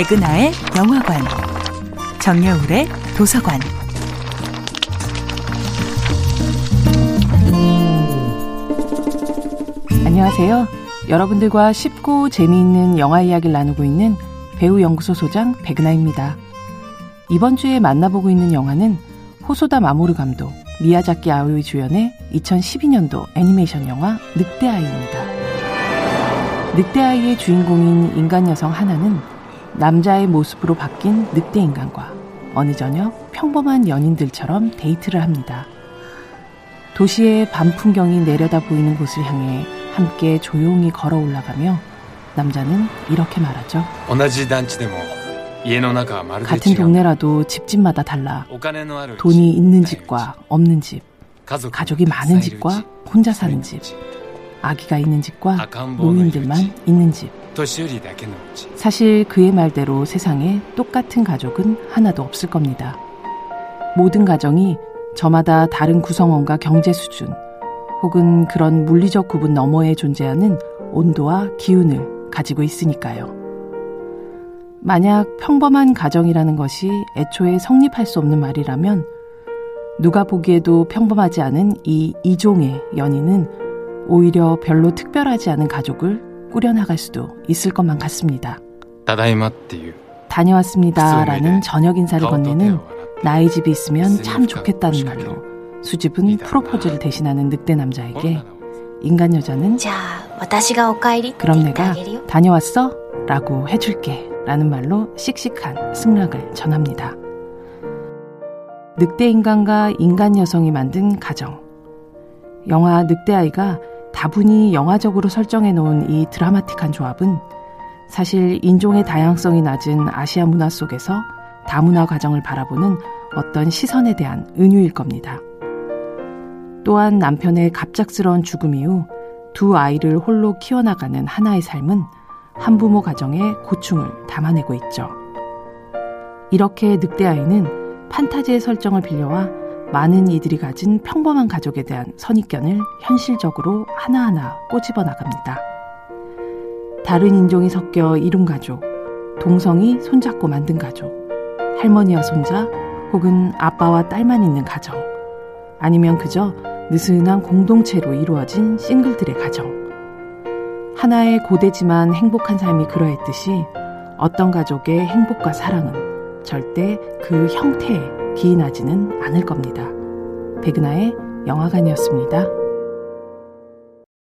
백은하의 영화관, 정여울의 도서관. 안녕하세요. 여러분들과 쉽고 재미있는 영화 이야기를 나누고 있는 배우 연구소 소장 백은하입니다. 이번 주에 만나보고 있는 영화는 호소다 마모르 감독, 미야자키 아오이 주연의 2012년도 애니메이션 영화 늑대아이입니다. 늑대아이의 주인공인 인간 여성 하나는 남자의 모습으로 바뀐 늑대 인간과 어느 저녁 평범한 연인들처럼 데이트를 합니다. 도시의 밤 풍경이 내려다 보이는 곳을 향해 함께 조용히 걸어 올라가며 남자는 이렇게 말하죠. 같은 동네라도 집집마다 달라. 돈이 있는 집과 없는 집, 가족이 많은 집과 혼자 사는 집, 아기가 있는 집과 노인들만 있는 집. 사실 그의 말대로 세상에 똑같은 가족은 하나도 없을 겁니다. 모든 가정이 저마다 다른 구성원과 경제 수준, 혹은 그런 물리적 구분 너머에 존재하는 온도와 기운을 가지고 있으니까요. 만약 평범한 가정이라는 것이 애초에 성립할 수 없는 말이라면 누가 보기에도 평범하지 않은 이 이종의 연인은 오히려 별로 특별하지 않은 가족을 꾸려나갈 수도 있을 것만 같습니다. 다녀왔습니다 라는 저녁 인사를 건네는 나의 집이 있으면 참 좋겠다는 말로 수집은 프로포즈를 대신하는 늑대 남자에게 인간 여자는 그럼 내가 다녀왔어? 라고 해줄게 라는 말로 씩씩한 승낙을 전합니다. 늑대 인간과 인간 여성이 만든 가정. 영화 늑대 아이가 다분히 영화적으로 설정해 놓은 이 드라마틱한 조합은 사실 인종의 다양성이 낮은 아시아 문화 속에서 다문화 가정을 바라보는 어떤 시선에 대한 은유일 겁니다. 또한 남편의 갑작스러운 죽음 이후 두 아이를 홀로 키워나가는 하나의 삶은 한부모 가정의 고충을 담아내고 있죠. 이렇게 늑대아이는 판타지의 설정을 빌려와 많은 이들이 가진 평범한 가족에 대한 선입견을 현실적으로 하나하나 꼬집어 나갑니다. 다른 인종이 섞여 이룬 가족, 동성이 손잡고 만든 가족, 할머니와 손자 혹은 아빠와 딸만 있는 가정, 아니면 그저 느슨한 공동체로 이루어진 싱글들의 가정. 하나의 고되지만 행복한 삶이 그러했듯이 어떤 가족의 행복과 사랑은 절대 그 형태에 기인하지는 않을 겁니다. 백은하의 영화관이었습니다.